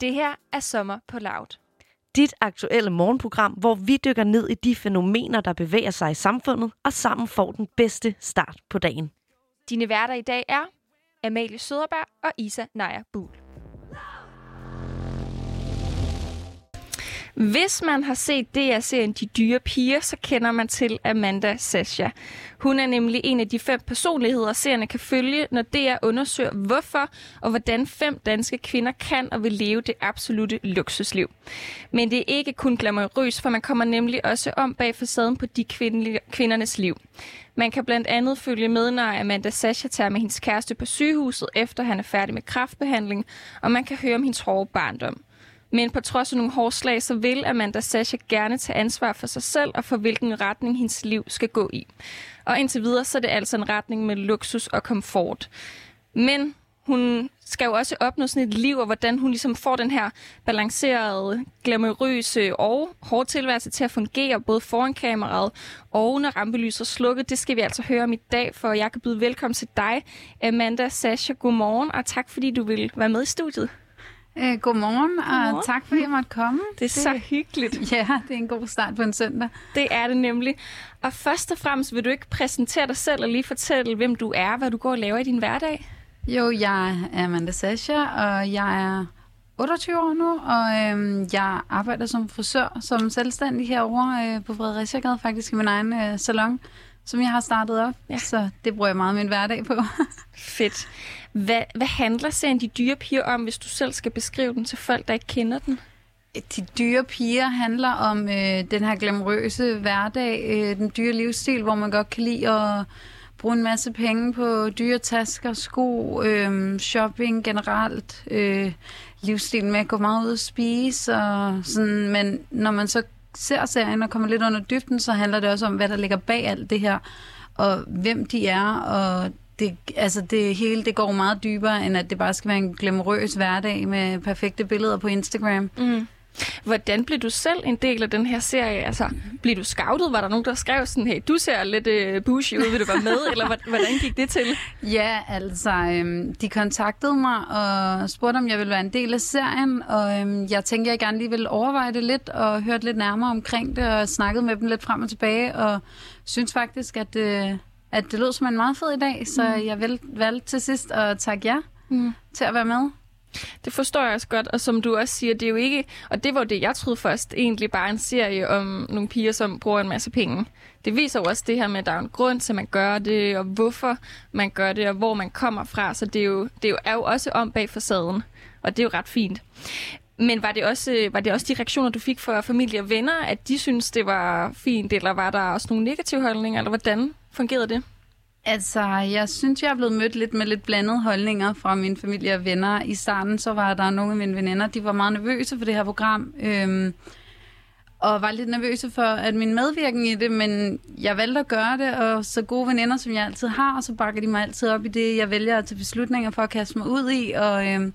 Det her er Sommer på Loud. Dit aktuelle morgenprogram, hvor vi dykker ned i de fænomener, der bevæger sig i samfundet, og sammen får den bedste start på dagen. Dine værter i dag er Amalie Søderberg og Isa Naja Buhl. Hvis man har set DR-serien De Dyre Piger, så kender man til Amanda Sasha. Hun er nemlig en af de fem personligheder, seerne kan følge, når DR undersøger, hvorfor og hvordan fem danske kvinder kan og vil leve det absolute luksusliv. Men det er ikke kun glamourøst, for man kommer nemlig også om bag facaden på de kvindernes liv. Man kan blandt andet følge med, når Amanda Sasha tager med hendes kæreste på sygehuset, efter han er færdig med kraftbehandling, og man kan høre om hendes hårde barndom. Men på trods af nogle hårde slag, så vil Amanda Sasha gerne tage ansvar for sig selv og for hvilken retning hendes liv skal gå i. Og indtil videre, så er det altså en retning med luksus og komfort. Men hun skal jo også opnå sådan et liv, og hvordan hun ligesom får den her balancerede, glamourøse og hårde tilværelse til at fungere, både foran kameraet og når rampelyset er slukket. Det skal vi altså høre om i dag, for jeg kan byde velkommen til dig, Amanda Sasha. Godmorgen, og tak fordi du vil være med i studiet. Øh, godmorgen, godmorgen, og tak fordi jeg måtte komme. Det er det, så hyggeligt. Ja, det er en god start på en søndag. Det er det nemlig. Og først og fremmest vil du ikke præsentere dig selv og lige fortælle, hvem du er, hvad du går og laver i din hverdag? Jo, jeg er Amanda Sasha, og jeg er 28 år nu, og øhm, jeg arbejder som frisør, som selvstændig herovre øh, på Fredericia faktisk i min egen øh, salon, som jeg har startet op. Ja. Så det bruger jeg meget min hverdag på. Fedt. Hvad, hvad handler serien De Dyre Piger om, hvis du selv skal beskrive den til folk, der ikke kender den? De dyre piger handler om øh, den her glamrøse hverdag, øh, den dyre livsstil, hvor man godt kan lide at bruge en masse penge på dyre tasker, sko, øh, shopping generelt, øh, livsstilen med at gå meget ud og spise. Og sådan, men når man så ser serien og kommer lidt under dybden, så handler det også om, hvad der ligger bag alt det her, og hvem de er, og det, altså det hele det går meget dybere, end at det bare skal være en glamorøs hverdag med perfekte billeder på Instagram. Mm. Hvordan blev du selv en del af den her serie? Altså, blev du scoutet? Var der nogen, der skrev sådan, hey, du ser lidt uh, bushy ud, vil du være med? Eller hvordan gik det til? Ja, altså, øhm, de kontaktede mig og spurgte, om jeg ville være en del af serien. Og øhm, jeg tænkte, jeg gerne lige ville overveje det lidt og hørte lidt nærmere omkring det og snakkede med dem lidt frem og tilbage. Og synes faktisk, at... Øh, at det lød som en meget fed idé, så mm. jeg valgte til sidst at takke jer mm. til at være med. Det forstår jeg også godt, og som du også siger, det er jo ikke, og det var det, jeg troede først, egentlig bare en serie om nogle piger, som bruger en masse penge. Det viser jo også det her med, at der er en grund til, at man gør det, og hvorfor man gør det, og hvor man kommer fra. Så det er jo, det er jo også om bag facaden, og det er jo ret fint. Men var det, også, var det også de reaktioner, du fik fra familie og venner, at de synes det var fint, eller var der også nogle negative holdninger, eller hvordan fungerede det? Altså, jeg synes, jeg er blevet mødt lidt med lidt blandede holdninger fra min familie og venner. I starten så var der nogle af mine venner, de var meget nervøse for det her program. Øhm, og var lidt nervøse for, at min medvirken i det, men jeg valgte at gøre det, og så gode veninder, som jeg altid har, så bakker de mig altid op i det, jeg vælger at tage beslutninger for at kaste mig ud i, og, øhm,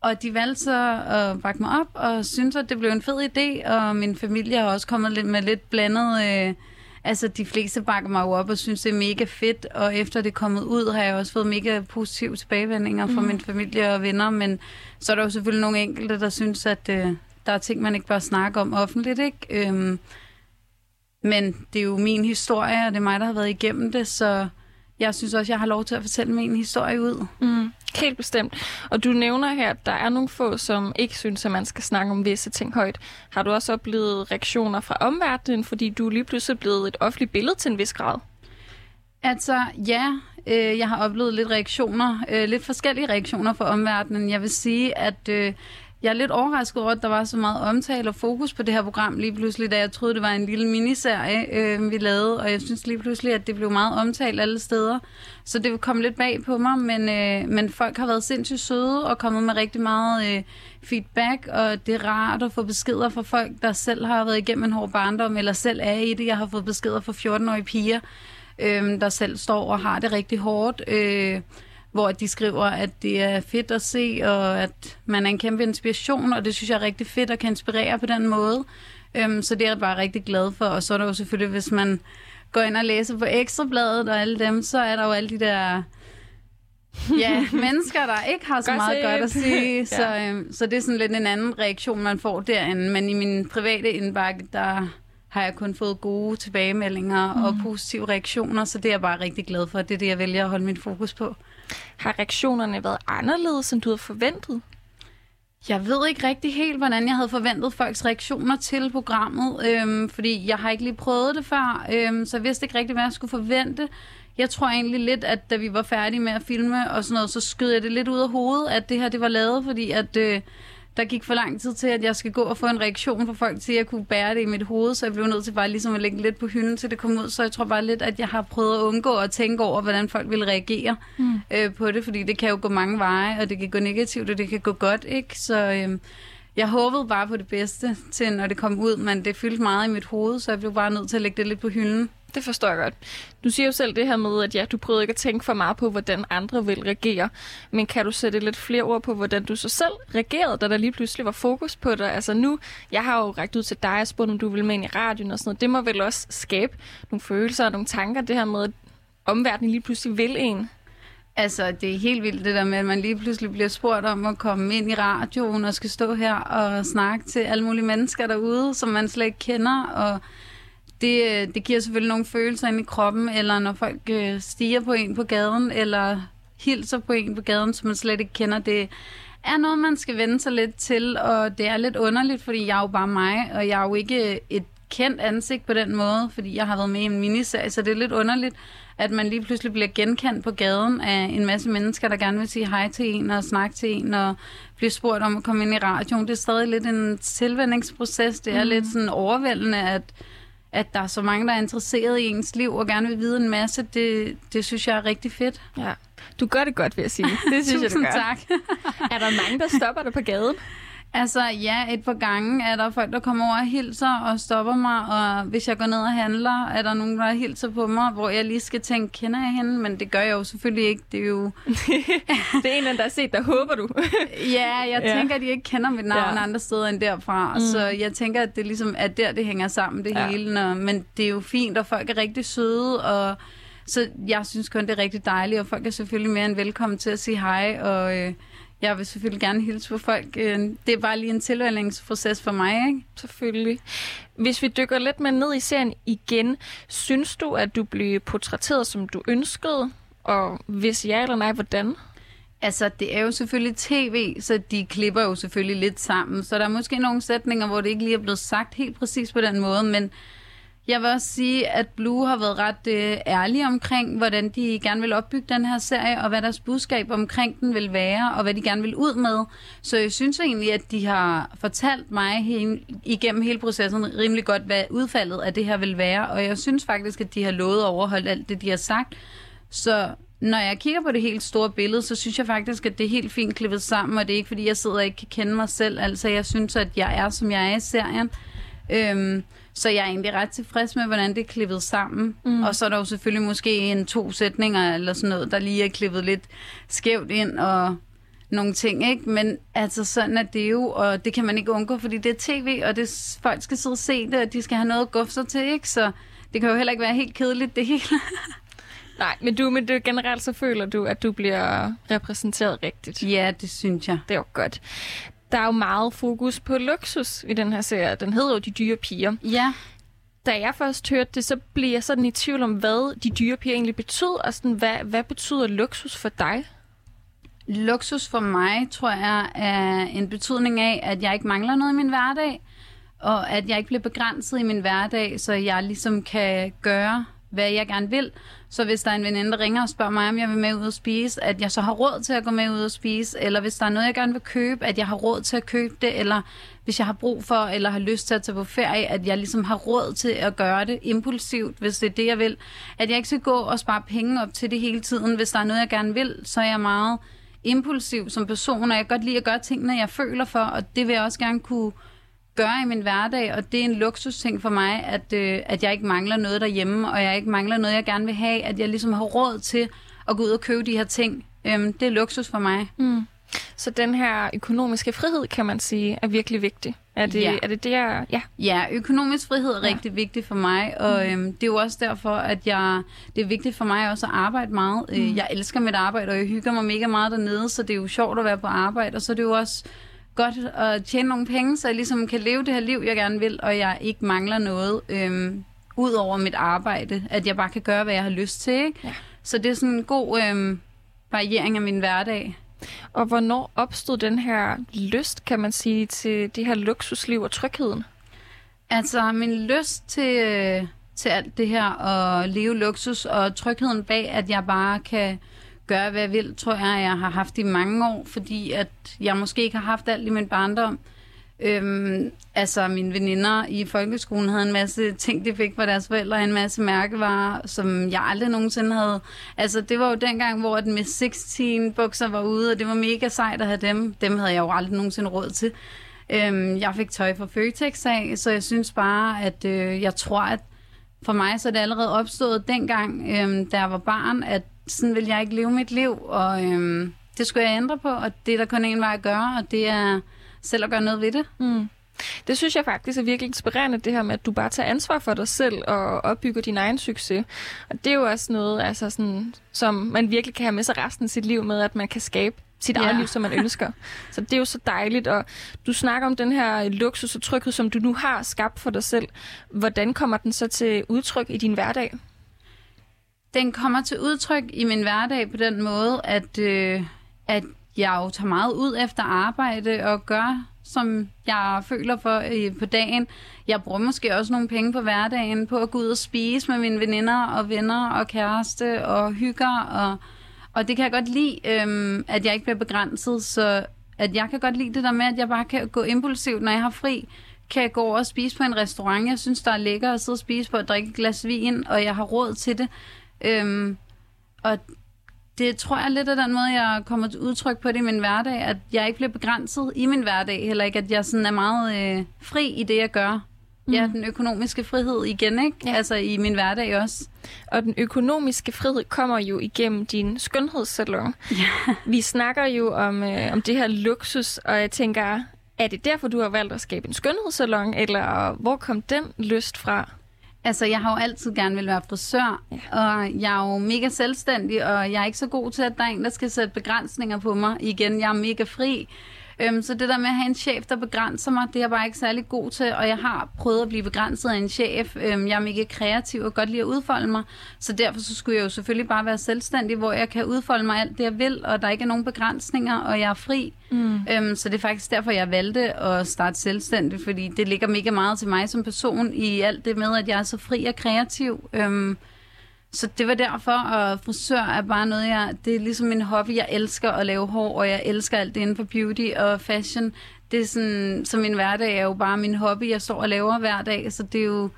og de valgte så at bakke mig op, og synes, at det blev en fed idé, og min familie har også kommet lidt med lidt blandet... Øh, altså de fleste bakker mig jo op og synes, det er mega fedt, og efter det er kommet ud, har jeg også fået mega positive tilbagevendinger fra mm. min familie og venner, men så er der jo selvfølgelig nogle enkelte, der synes, at øh, der er ting, man ikke bør snakke om offentligt, ikke? Øhm, men det er jo min historie, og det er mig, der har været igennem det, så jeg synes også, jeg har lov til at fortælle min historie ud. Mm. Helt bestemt. Og du nævner her, at der er nogle få, som ikke synes, at man skal snakke om visse ting højt. Har du også oplevet reaktioner fra omverdenen, fordi du er lige pludselig blevet et offentligt billede til en vis grad? Altså, ja. Øh, jeg har oplevet lidt reaktioner, øh, lidt forskellige reaktioner fra omverdenen. Jeg vil sige, at øh, jeg er lidt overrasket over, at der var så meget omtale og fokus på det her program lige pludselig, da jeg troede, det var en lille miniserie, øh, vi lavede, og jeg synes lige pludselig, at det blev meget omtalt alle steder. Så det kom lidt bag på mig, men, øh, men folk har været sindssygt søde og kommet med rigtig meget øh, feedback, og det er rart at få beskeder fra folk, der selv har været igennem en hård barndom, eller selv er i det. Jeg har fået beskeder fra 14-årige piger, øh, der selv står og har det rigtig hårdt. Øh, hvor de skriver, at det er fedt at se, og at man er en kæmpe inspiration, og det synes jeg er rigtig fedt at kan inspirere på den måde. Øhm, så det er jeg bare rigtig glad for. Og så er der jo selvfølgelig, hvis man går ind og læser på Ekstrabladet og alle dem, så er der jo alle de der Ja, mennesker, der ikke har så Gossip. meget godt at sige. Ja. Så, øhm, så det er sådan lidt en anden reaktion, man får derinde. Men i min private indbakke, der har jeg kun fået gode tilbagemeldinger mm. og positive reaktioner, så det er jeg bare rigtig glad for. Det er det, jeg vælger at holde mit fokus på. Har reaktionerne været anderledes, end du havde forventet? Jeg ved ikke rigtig helt, hvordan jeg havde forventet folks reaktioner til programmet, øhm, fordi jeg har ikke lige prøvet det før, øhm, så jeg vidste ikke rigtig, hvad jeg skulle forvente. Jeg tror egentlig lidt, at da vi var færdige med at filme og sådan noget, så skød jeg det lidt ud af hovedet, at det her det var lavet, fordi at øh, der gik for lang tid til, at jeg skal gå og få en reaktion fra folk til, at jeg kunne bære det i mit hoved, så jeg blev nødt til bare ligesom at lægge lidt på hylden, til det kom ud. Så jeg tror bare lidt, at jeg har prøvet at undgå at tænke over, hvordan folk vil reagere mm. øh, på det, fordi det kan jo gå mange veje, og det kan gå negativt, og det kan gå godt, ikke? Så øh, jeg håbede bare på det bedste til, når det kom ud, men det fyldte meget i mit hoved, så jeg blev bare nødt til at lægge det lidt på hylden. Det forstår jeg godt. Du siger jo selv det her med, at ja, du prøvede ikke at tænke for meget på, hvordan andre vil reagere. Men kan du sætte lidt flere ord på, hvordan du så selv reagerede, da der lige pludselig var fokus på dig? Altså nu, jeg har jo rækket ud til dig og spurgt, om du vil med ind i radioen og sådan noget. Det må vel også skabe nogle følelser og nogle tanker, det her med, at omverdenen lige pludselig vil en. Altså, det er helt vildt det der med, at man lige pludselig bliver spurgt om at komme ind i radioen og skal stå her og snakke til alle mulige mennesker derude, som man slet ikke kender, og det, øh, det giver selvfølgelig nogle følelser ind i kroppen, eller når folk øh, stiger på en på gaden, eller hilser på en på gaden, som man slet ikke kender. Det er noget, man skal vende sig lidt til, og det er lidt underligt, fordi jeg er jo bare mig, og jeg er jo ikke et kendt ansigt på den måde, fordi jeg har været med i en miniserie, så det er lidt underligt, at man lige pludselig bliver genkendt på gaden af en masse mennesker, der gerne vil sige hej til en og snakke til en og blive spurgt om at komme ind i radioen. Det er stadig lidt en tilvændingsproces. Det er mm. lidt sådan overvældende, at, at der er så mange, der er interesseret i ens liv og gerne vil vide en masse. Det, det synes jeg er rigtig fedt. Ja. Du gør det godt, vil jeg sige. Det synes jeg, du Tusind gør. tak. Er der mange, der stopper dig på gaden? Altså ja, et par gange er der folk, der kommer over og hilser og stopper mig, og hvis jeg går ned og handler, er der nogen, der hilser på mig, hvor jeg lige skal tænke, kender jeg hende? Men det gør jeg jo selvfølgelig ikke. Det er jo... det er en, der har set dig, håber du. Ja, jeg Ja. tænker, at de ikke kender mit navn Ja. andre steder end derfra. Mm. Så jeg tænker, at det ligesom er der, det hænger sammen, det ja. hele. Når, men det er jo fint, og folk er rigtig søde, og så jeg synes kun, det er rigtig dejligt, og folk er selvfølgelig mere end velkommen til at sige hej, og øh, jeg vil selvfølgelig gerne hilse på folk. Øh, det er bare lige en tilvændingsproces for mig, ikke? Selvfølgelig. Hvis vi dykker lidt mere ned i serien igen, synes du, at du blev portrætteret, som du ønskede? Og hvis ja eller nej, hvordan? Altså, det er jo selvfølgelig tv, så de klipper jo selvfølgelig lidt sammen. Så der er måske nogle sætninger, hvor det ikke lige er blevet sagt helt præcis på den måde, men jeg vil også sige, at Blue har været ret øh, ærlige omkring, hvordan de gerne vil opbygge den her serie, og hvad deres budskab omkring den vil være, og hvad de gerne vil ud med. Så jeg synes egentlig, at de har fortalt mig he- igennem hele processen rimelig godt, hvad udfaldet af det her vil være, og jeg synes faktisk, at de har lovet at overholde alt det, de har sagt. Så når jeg kigger på det helt store billede, så synes jeg faktisk, at det er helt fint klippet sammen, og det er ikke, fordi jeg sidder og ikke kan kende mig selv. Altså, jeg synes, at jeg er, som jeg er i serien. Øhm, så jeg er egentlig ret tilfreds med, hvordan det er klippet sammen. Mm. Og så er der jo selvfølgelig måske en to sætninger eller sådan noget, der lige er klippet lidt skævt ind og nogle ting, ikke? Men altså sådan er det jo, og det kan man ikke undgå, fordi det er tv, og det, folk skal sidde og se det, og de skal have noget at guffe sig til, ikke? Så det kan jo heller ikke være helt kedeligt, det hele. Nej, men du, men du, generelt så føler du, at du bliver repræsenteret rigtigt. ja, det synes jeg. Det er jo godt. Der er jo meget fokus på luksus i den her serie. Den hedder jo De Dyre Piger. Ja, Da jeg først hørte det, så blev jeg sådan i tvivl om, hvad De Dyre Piger egentlig betyder. Og sådan, hvad, hvad betyder luksus for dig? Luksus for mig, tror jeg, er en betydning af, at jeg ikke mangler noget i min hverdag, og at jeg ikke bliver begrænset i min hverdag, så jeg ligesom kan gøre, hvad jeg gerne vil. Så hvis der er en veninde, der ringer og spørger mig, om jeg vil med ud og spise, at jeg så har råd til at gå med ud og spise, eller hvis der er noget, jeg gerne vil købe, at jeg har råd til at købe det, eller hvis jeg har brug for, eller har lyst til at tage på ferie, at jeg ligesom har råd til at gøre det impulsivt, hvis det er det, jeg vil. At jeg ikke skal gå og spare penge op til det hele tiden. Hvis der er noget, jeg gerne vil, så er jeg meget impulsiv som person, og jeg kan godt lide at gøre tingene, jeg føler for, og det vil jeg også gerne kunne gøre i min hverdag, og det er en luksusting for mig, at, øh, at jeg ikke mangler noget derhjemme, og jeg ikke mangler noget, jeg gerne vil have, at jeg ligesom har råd til at gå ud og købe de her ting. Øhm, det er luksus for mig. Mm. Så den her økonomiske frihed, kan man sige, er virkelig vigtig. Er det, Ja. er det der? Ja. Ja, økonomisk frihed er Ja. rigtig vigtigt for mig, og øhm, det er jo også derfor, at jeg, det er vigtigt for mig også at arbejde meget. Mm. Øh, jeg elsker mit arbejde, og jeg hygger mig mega meget dernede, så det er jo sjovt at være på arbejde, og så er det jo også godt at tjene nogle penge, så jeg ligesom kan leve det her liv, jeg gerne vil, og jeg ikke mangler noget øhm, ud over mit arbejde, at jeg bare kan gøre, hvad jeg har lyst til. Ikke? Ja. Så det er sådan en god øhm, variering af min hverdag. Og hvornår opstod den her lyst, kan man sige, til det her luksusliv og trygheden? Altså, min lyst til, øh, til alt det her at leve luksus og trygheden bag, at jeg bare kan gøre, hvad jeg vil, tror jeg, jeg har haft i mange år, fordi at jeg måske ikke har haft alt i min barndom. Øhm, altså, mine veninder i folkeskolen havde en masse ting, de fik fra deres forældre, en masse mærkevarer, som jeg aldrig nogensinde havde. Altså, det var jo dengang, hvor den med 16 bukser var ude, og det var mega sejt at have dem. Dem havde jeg jo aldrig nogensinde råd til. Øhm, jeg fik tøj fra Føtex af, så jeg synes bare, at øh, jeg tror, at for mig så er det allerede opstået dengang, øhm, da jeg var barn, at sådan vil jeg ikke leve mit liv, og øhm, det skulle jeg ændre på, og det er der kun en vej at gøre, og det er selv at gøre noget ved det. Mm. Det synes jeg faktisk er virkelig inspirerende, det her med, at du bare tager ansvar for dig selv og opbygger din egen succes. Og det er jo også noget, altså sådan, som man virkelig kan have med sig resten af sit liv med, at man kan skabe sit eget Ja. liv, som man ønsker. Så det er jo så dejligt, og du snakker om den her luksus og tryghed, som du nu har skabt for dig selv. Hvordan kommer den så til udtryk i din hverdag? Den kommer til udtryk i min hverdag på den måde, at, øh, at jeg jo tager meget ud efter arbejde og gør, som jeg føler for øh, på dagen. Jeg bruger måske også nogle penge på hverdagen på at gå ud og spise med mine veninder og venner og kæreste og hygger. Og, og det kan jeg godt lide, øh, at jeg ikke bliver begrænset. Så at jeg kan godt lide det der med, at jeg bare kan gå impulsivt, når jeg har fri. Kan jeg gå over og spise på en restaurant, jeg synes, der er lækker at sidde og spise på og drikke et glas vin, og jeg har råd til det. Øhm, og det tror jeg lidt af den måde, jeg kommer til udtryk på det i min hverdag, at jeg ikke bliver begrænset i min hverdag, heller ikke, at jeg sådan er meget øh, fri i det, jeg gør. Mm. Ja, den økonomiske frihed igen, ikke? Ja. Altså i min hverdag også. Og den økonomiske frihed kommer jo igennem din skønhedssalon. Ja. Vi snakker jo om, øh, om det her luksus, og jeg tænker, er det derfor, du har valgt at skabe en skønhedssalon, eller hvor kom den lyst fra? Altså, jeg har jo altid gerne vil være frisør, Ja. og jeg er jo mega selvstændig, og jeg er ikke så god til, at der er en, der skal sætte begrænsninger på mig. Igen, jeg er mega fri. Øhm, så det der med at have en chef, der begrænser mig, det er jeg bare ikke særlig god til, og jeg har prøvet at blive begrænset af en chef. Øhm, jeg er mega kreativ og godt lide at udfolde mig, så derfor så skulle jeg jo selvfølgelig bare være selvstændig, hvor jeg kan udfolde mig alt det, jeg vil, og der ikke er nogen begrænsninger, og jeg er fri. Mm. Øhm, så det er faktisk derfor, jeg valgte at starte selvstændig, fordi det ligger mega meget til mig som person i alt det med, at jeg er så fri og kreativ. Øhm, så det var derfor, og frisør er bare noget, jeg, det er ligesom en hobby. Jeg elsker at lave hår, og jeg elsker alt det inden for beauty og fashion. Det er sådan, så min hverdag er jo bare min hobby, jeg står og laver hver dag, så det er jo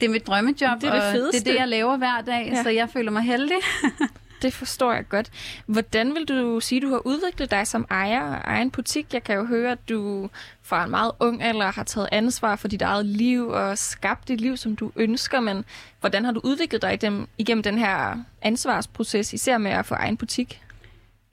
det er mit drømmejob, Det er det og det er det, jeg laver hver dag, ja. så jeg føler mig heldig. Det forstår jeg godt. Hvordan vil du sige, du har udviklet dig som ejer af egen butik? Jeg kan jo høre, at du fra en meget ung alder har taget ansvar for dit eget liv og skabt det liv, som du ønsker, men hvordan har du udviklet dig igennem den her ansvarsproces, især med at få egen butik?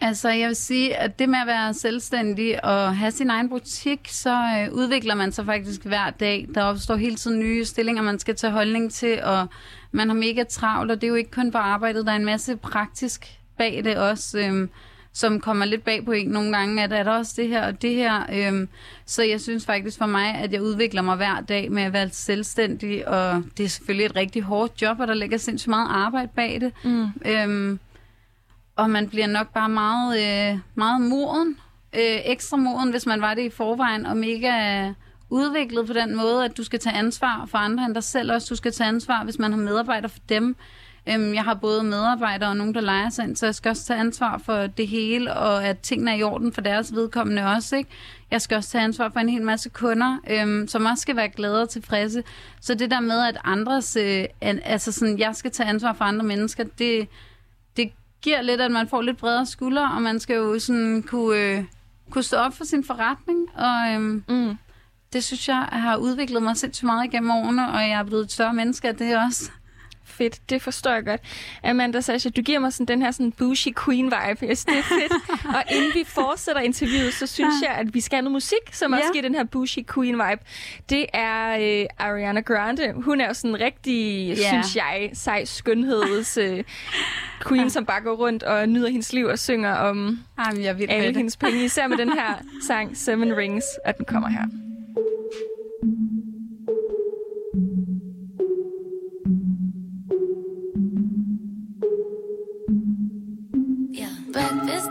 Altså, jeg vil sige, at det med at være selvstændig og have sin egen butik, så øh, udvikler man sig faktisk hver dag. Der opstår hele tiden nye stillinger, man skal tage holdning til, og man har mega travlt, og det er jo ikke kun på arbejdet. Der er en masse praktisk bag det også, øhm, som kommer lidt bag på en nogle gange, at er der også det her og det her. Øhm, så jeg synes faktisk for mig, at jeg udvikler mig hver dag med at være selvstændig, og det er selvfølgelig et rigtig hårdt job, og der ligger sindssygt meget arbejde bag det. Mm. Øhm, og man bliver nok bare meget, øh, meget moden, øh, ekstra moden, hvis man var det i forvejen, og mega udviklet på den måde, at du skal tage ansvar for andre end dig selv også. Du skal tage ansvar, hvis man har medarbejdere for dem. Øhm, jeg har både medarbejdere og nogen, der leger sig ind, så jeg skal også tage ansvar for det hele, og at tingene er i orden for deres vedkommende også. Ikke? Jeg skal også tage ansvar for en hel masse kunder, øhm, som også skal være glade og tilfredse. Så det der med, at andres, øh, altså sådan, jeg skal tage ansvar for andre mennesker, det giver lidt, at man får lidt bredere skuldre, og man skal jo sådan kunne, øh, kunne stå op for sin forretning, og øhm, Mm. det synes jeg har udviklet mig sindssygt meget igennem årene, og jeg er blevet et større menneske af det også. Fedt. Det forstår jeg godt. Amanda Sasha, du giver mig sådan den her sådan bougie queen vibe. Jeg synes, det er fedt. og inden vi fortsætter interviewet, så synes jeg, at vi skal have noget musik, som også Ja. giver den her bougie queen vibe. Det er øh, Ariana Grande. Hun er jo sådan en rigtig, Ja. synes jeg, sej skønheds øh, queen, som bare går rundt og nyder hendes liv og synger om Jamen, jeg alle hendes penge. Især med den her sang Seven Rings, at den kommer her. Yeah.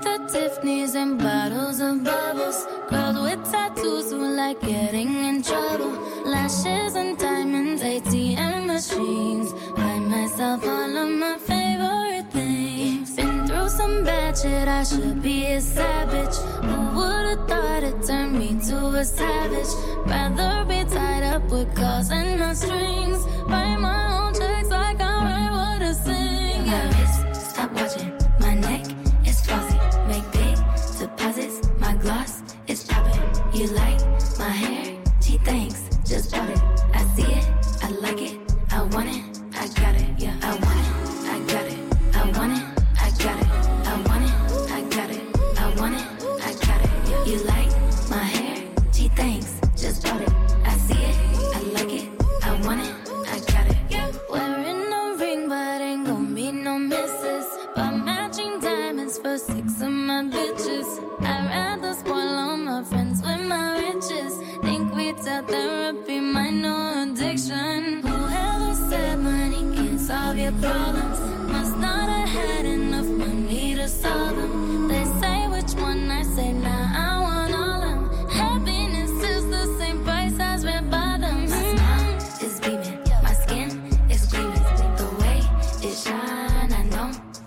At Tiffany's and bottles of bubbles. Girls with tattoos who like getting in trouble. Lashes and diamonds, ATM machines. Buy myself all of my favorite things. Been through some bad shit, I should be a savage. Who would've thought it turned me to a savage? Rather be tied up with calls and no strings. Write my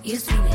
you seen it.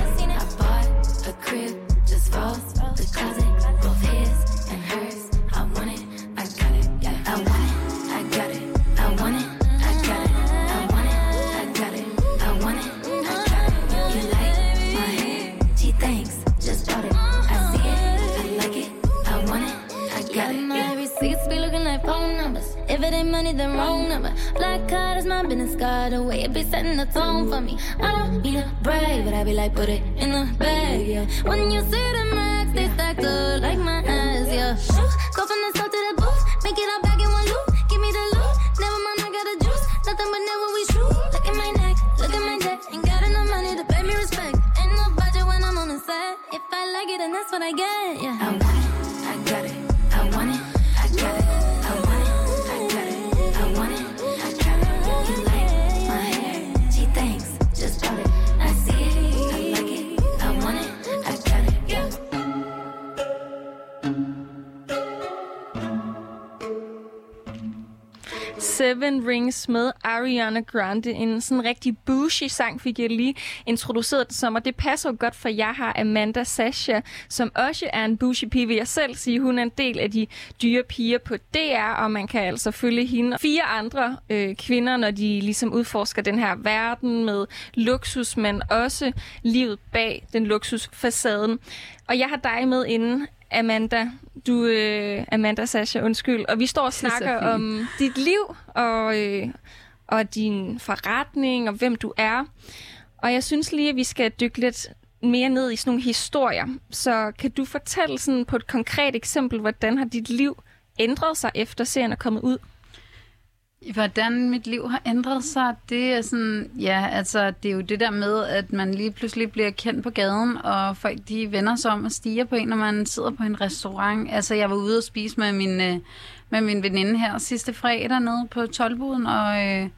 Setting the tone for me. I don't need a brag, but I be like, put it in the bag, yeah. When you see the max, they stacked up like my ass, yeah. Go from the south to the booth, make it all back in one loop. Give me the loot, never mind, I got the juice. Nothing but never we true. Look at my neck, look at my neck. Ain't got enough money to pay me respect. Ain't no budget when I'm on the set. If I like it, then that's what I get, yeah. I want it, I got it. Seven Rings med Ariana Grande. En sådan rigtig bougie sang fik jeg lige introduceret den som, og det passer jo godt, for jeg har Amanda Sasha, som også er en bougie pige, vil jeg selv sige. Hun er en del af de dyre piger på DR, og man kan altså følge hende og fire andre øh, kvinder, når de ligesom udforsker den her verden med luksus, men også livet bag den luksusfacaden. Og jeg har dig med inden, Amanda. Du, øh, Amanda Sasha, undskyld. Og vi står og er snakker om dit liv og, øh, og din forretning og hvem du er. Og jeg synes lige, at vi skal dykke lidt mere ned i sådan nogle historier. Så kan du fortælle sådan på et konkret eksempel, hvordan har dit liv ændret sig efter serien er kommet ud? Hvordan mit liv har ændret sig, det er sådan, ja, altså, det er jo det der med, at man lige pludselig bliver kendt på gaden, og folk de vender sig om og stiger på en, når man sidder på en restaurant. Altså, jeg var ude og spise med min, øh, med min veninde her sidste fredag nede på Tolbuden, og, øh,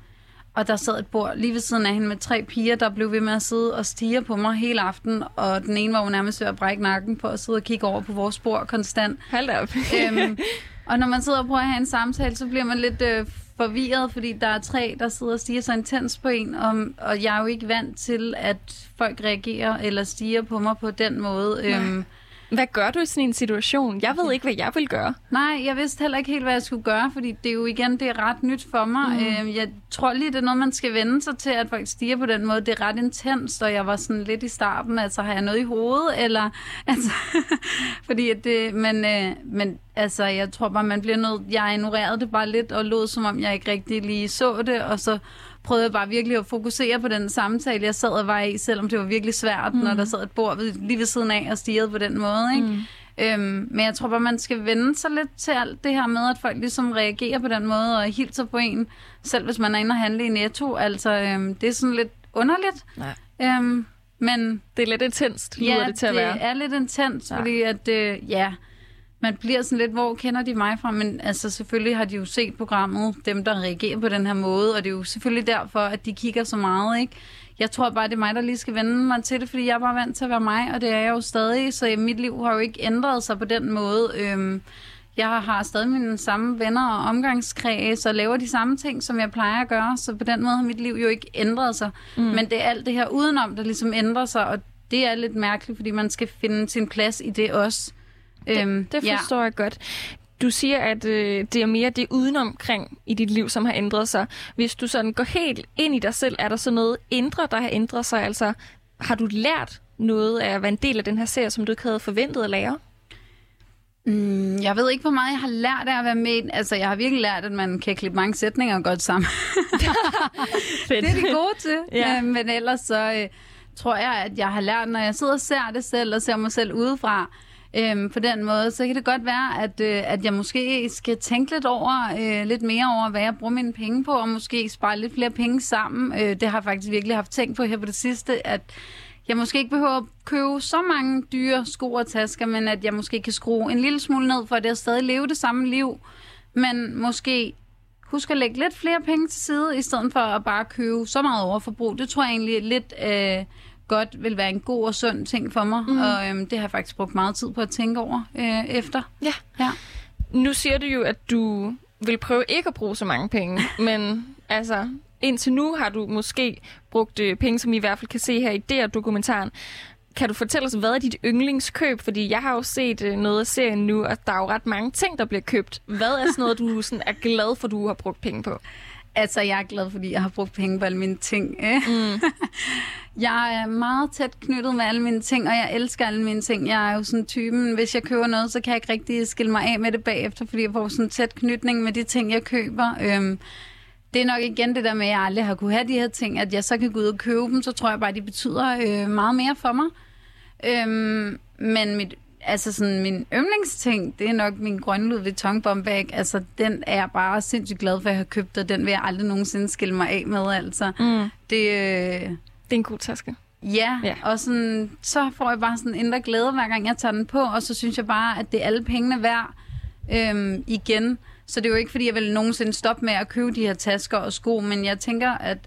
og der sad et bord lige ved siden af hende med tre piger, der blev ved med at sidde og stige på mig hele aften, og den ene var jo nærmest ved at brække nakken på at sidde og kigge over på vores bord konstant Hold op. øhm, og når man sidder og prøver at have en samtale, så bliver man lidt øh, forvirret, fordi der er tre, der sidder og stiger så intens på en, og, og jeg er jo ikke vant til, at folk reagerer eller stiger på mig på den måde. Øhm, Hvad gør du i sådan en situation? Jeg ved ikke, hvad jeg vil gøre. nej, jeg vidste heller ikke helt, hvad jeg skulle gøre, fordi det er jo igen, det er ret nyt for mig. Mm. Øhm, jeg tror lige, det er noget, man skal vende sig til, at folk stiger på den måde. Det er ret intenst, og jeg var sådan lidt i starten, altså har jeg noget i hovedet, eller altså, fordi at det, men, øh, men altså, jeg tror bare, man bliver nødt, jeg ignorerede det bare lidt, og lod som om, jeg ikke rigtig lige så det, og så prøvede jeg bare virkelig at fokusere på den samtale, jeg sad og var i, selvom det var virkelig svært, mm. når der sad et bord ved, lige ved siden af og stirrede på den måde. Ikke? Mm. Øhm, men jeg tror bare, man skal vende sig lidt til alt det her med, at folk ligesom reagerer på den måde og hilser på en, selv hvis man er inde og handle i Netto. Altså, øhm, det er sådan lidt underligt. Nej. Øhm, men Det er lidt intenst, lyder ja, det til at være. det er lidt intens, Ja. ja. fordi at, øh, ja, man bliver sådan lidt, hvor kender de mig fra? Men altså, selvfølgelig har de jo set programmet, dem der reagerer på den her måde, og det er jo selvfølgelig derfor, at de kigger så meget, ikke? Jeg tror bare, det er mig, der lige skal vende mig til det, fordi jeg er bare vant til at være mig, og det er jeg jo stadig, så mit liv har jo ikke ændret sig på den måde. Øhm, jeg har stadig mine samme venner og omgangskreds, og laver de samme ting, som jeg plejer at gøre, så på den måde har mit liv jo ikke ændret sig. Mm. Men det er alt det her udenom, der ligesom ændrer sig, og det er lidt mærkeligt, fordi man skal finde sin plads i det også. Øhm, Det forstår jeg godt. Du siger, at øh, det er mere det udenomkring i dit liv, som har ændret sig. Hvis du sådan går helt ind i dig selv, er der så noget indre, der har ændret sig? Altså, har du lært noget af at være en del af den her serie, som du ikke havde forventet at lære? Mm, jeg ved ikke, hvor meget jeg har lært af at være med. Altså, jeg har virkelig lært, at man kan klippe mange sætninger godt sammen. Det er de gode til. Ja. ja. øh, men ellers så øh, tror jeg, at jeg har lært, når jeg sidder og ser det selv, og ser mig selv udefra, Øhm, på den måde, så kan det godt være, at, øh, at jeg måske skal tænke lidt over, øh, lidt mere over, hvad jeg bruger mine penge på, og måske spare lidt flere penge sammen. Øh, det har jeg faktisk virkelig haft tænkt på her på det sidste, at jeg måske ikke behøver at købe så mange dyre sko og tasker, men at jeg måske kan skrue en lille smule ned, for at jeg stadig leve det samme liv, men måske husk at lægge lidt flere penge til side, i stedet for at bare købe så meget overforbrug. Det tror jeg egentlig lidt øh, godt vil være en god og sund ting for mig, mm. og øhm, det har jeg faktisk brugt meget tid på at tænke over øh, efter. Ja. Ja. Nu siger du jo, at du vil prøve ikke at bruge så mange penge, men altså, indtil nu har du måske brugt øh, penge, som I i hvert fald kan se her i DR-dokumentaren. Kan du fortælle os, hvad er dit yndlingskøb? Fordi jeg har jo set øh, noget af serien nu, og der er jo ret mange ting, der bliver købt. Hvad er sådan noget, du sådan er glad for, du har brugt penge på? Altså, jeg er glad, fordi jeg har brugt penge på alle mine ting. Mm. jeg er meget tæt knyttet med alle mine ting, og jeg elsker alle mine ting. Jeg er jo sådan typen, hvis jeg køber noget, så kan jeg ikke rigtig skille mig af med det bagefter, fordi jeg får sådan en tæt knytning med de ting, jeg køber. Øhm, det er nok igen det der med, at jeg aldrig har kunne have de her ting, at jeg så kan gå ud og købe dem, så tror jeg bare, at de betyder øh, meget mere for mig. Øhm, men mit, altså sådan, min yndlingsting, det er nok min grønne Louis Vuitton bombag. Altså, den er jeg bare sindssygt glad for, at jeg har købt, og den vil jeg aldrig nogensinde skille mig af med, altså. Mm. Det, øh, Det er en god taske. Ja, Ja. og sådan, så får jeg bare sådan en indre glæde, hver gang jeg tager den på, og så synes jeg bare, at det er alle pengene værd øhm, igen. Så det er jo ikke, fordi jeg vil nogensinde stoppe med at købe de her tasker og sko, men jeg tænker, at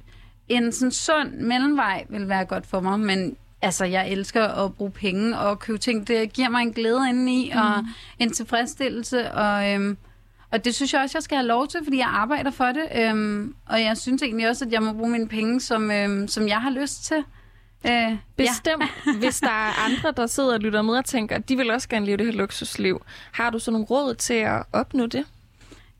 en sådan sund mellemvej vil være godt for mig, men altså, jeg elsker at bruge penge og købe ting. Det giver mig en glæde indeni mm. og en tilfredsstillelse, og... Øhm, og det synes jeg også, jeg skal have lov til, fordi jeg arbejder for det. Øhm, og jeg synes egentlig også, at jeg må bruge mine penge, som, øhm, som jeg har lyst til. Øh, ja. Bestemt, hvis der er andre, der sidder og lytter med og tænker, at de vil også gerne leve det her luksusliv. Har du så nogle råd til at opnå det?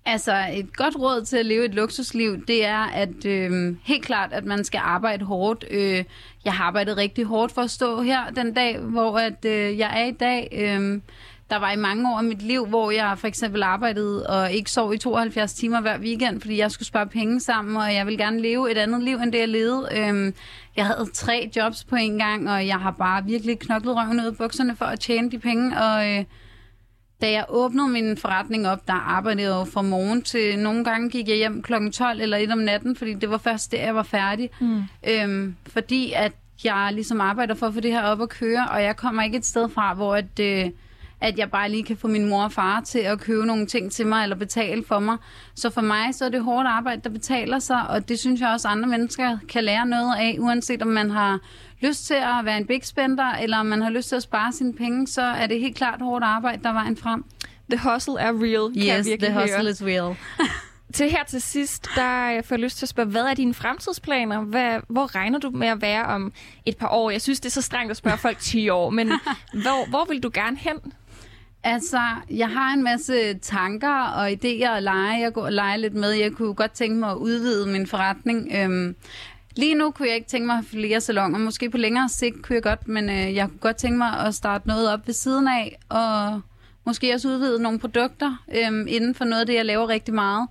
Altså, et godt råd til at leve et luksusliv, det er at øh, helt klart, at man skal arbejde hårdt. Øh, jeg har arbejdet rigtig hårdt for at stå her den dag, hvor at, øh, jeg er i dag. Øh, der var i mange år af mit liv, hvor jeg for eksempel arbejdede og ikke sov i 72 timer hver weekend, fordi jeg skulle spare penge sammen, og jeg vil gerne leve et andet liv, end det jeg levede. Øhm, jeg havde tre jobs på en gang, og jeg har bare virkelig knoklet røven ud af bukserne for at tjene de penge, og øh, da jeg åbnede min forretning op, der arbejdede jeg jo fra morgen til nogle gange gik jeg hjem klokken 12 eller 1 om natten, fordi det var først der, jeg var færdig. Mm. Øhm, fordi at jeg ligesom arbejder for at få det her op at køre, og jeg kommer ikke et sted fra, hvor at, øh, at jeg bare lige kan få min mor og far til at købe nogle ting til mig, eller betale for mig. Så for mig, så er det hårdt arbejde, der betaler sig, og det synes jeg også, andre mennesker kan lære noget af, uanset om man har lyst til at være en big spender, eller om man har lyst til at spare sine penge, så er det helt klart hårdt arbejde, der er vejen frem. The hustle er real, kan jeg Yes, virkelig the hustle høre. is real. Til her til sidst, der jeg får lyst til at spørge, hvad er dine fremtidsplaner? Hvad, hvor regner du med at være om et par år? Jeg synes, det er så strengt at spørge folk 10 år, men hvor, hvor vil du gerne hen? Altså, jeg har en masse tanker og idéer og lege. Jeg går og leger lidt med. Jeg kunne godt tænke mig at udvide min forretning. Øhm, lige nu kunne jeg ikke tænke mig at have flere salonger. Måske på længere sigt kunne jeg godt, men øh, jeg kunne godt tænke mig at starte noget op ved siden af. Og måske også udvide nogle produkter øhm, inden for noget af det, jeg laver rigtig meget.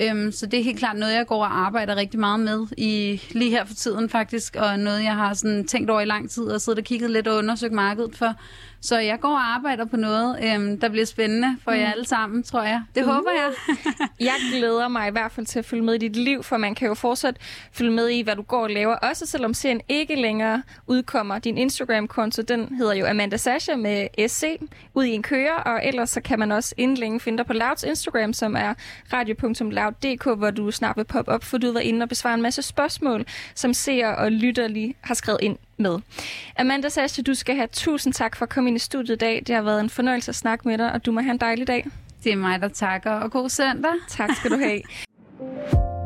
Øhm, så det er helt klart noget, jeg går og arbejder rigtig meget med i lige her for tiden faktisk, og noget, jeg har sådan tænkt over i lang tid og siddet og kigget lidt og undersøgt markedet for. Så jeg går og arbejder på noget, øhm, der bliver spændende for jer alle sammen, tror jeg. Det uh. håber jeg. Jeg glæder mig i hvert fald til at følge med i dit liv, for man kan jo fortsat følge med i, hvad du går og laver. Også selvom serien ikke længere udkommer. Din Instagram-konto, den hedder jo Amanda Sasha med SC, ud i en kører. Og ellers så kan man også inden længe finde dig på Louds Instagram, som er radio.loud.dk, hvor du snart vil poppe op, for du var inde og besvare en masse spørgsmål, som ser og lytter lige har skrevet ind med. Amanda Sasha, du skal have tusind tak for at komme ind i studiet i dag. Det har været en fornøjelse at snakke med dig, og du må have en dejlig dag. Det er mig, der takker, og god søndag. Tak skal du have.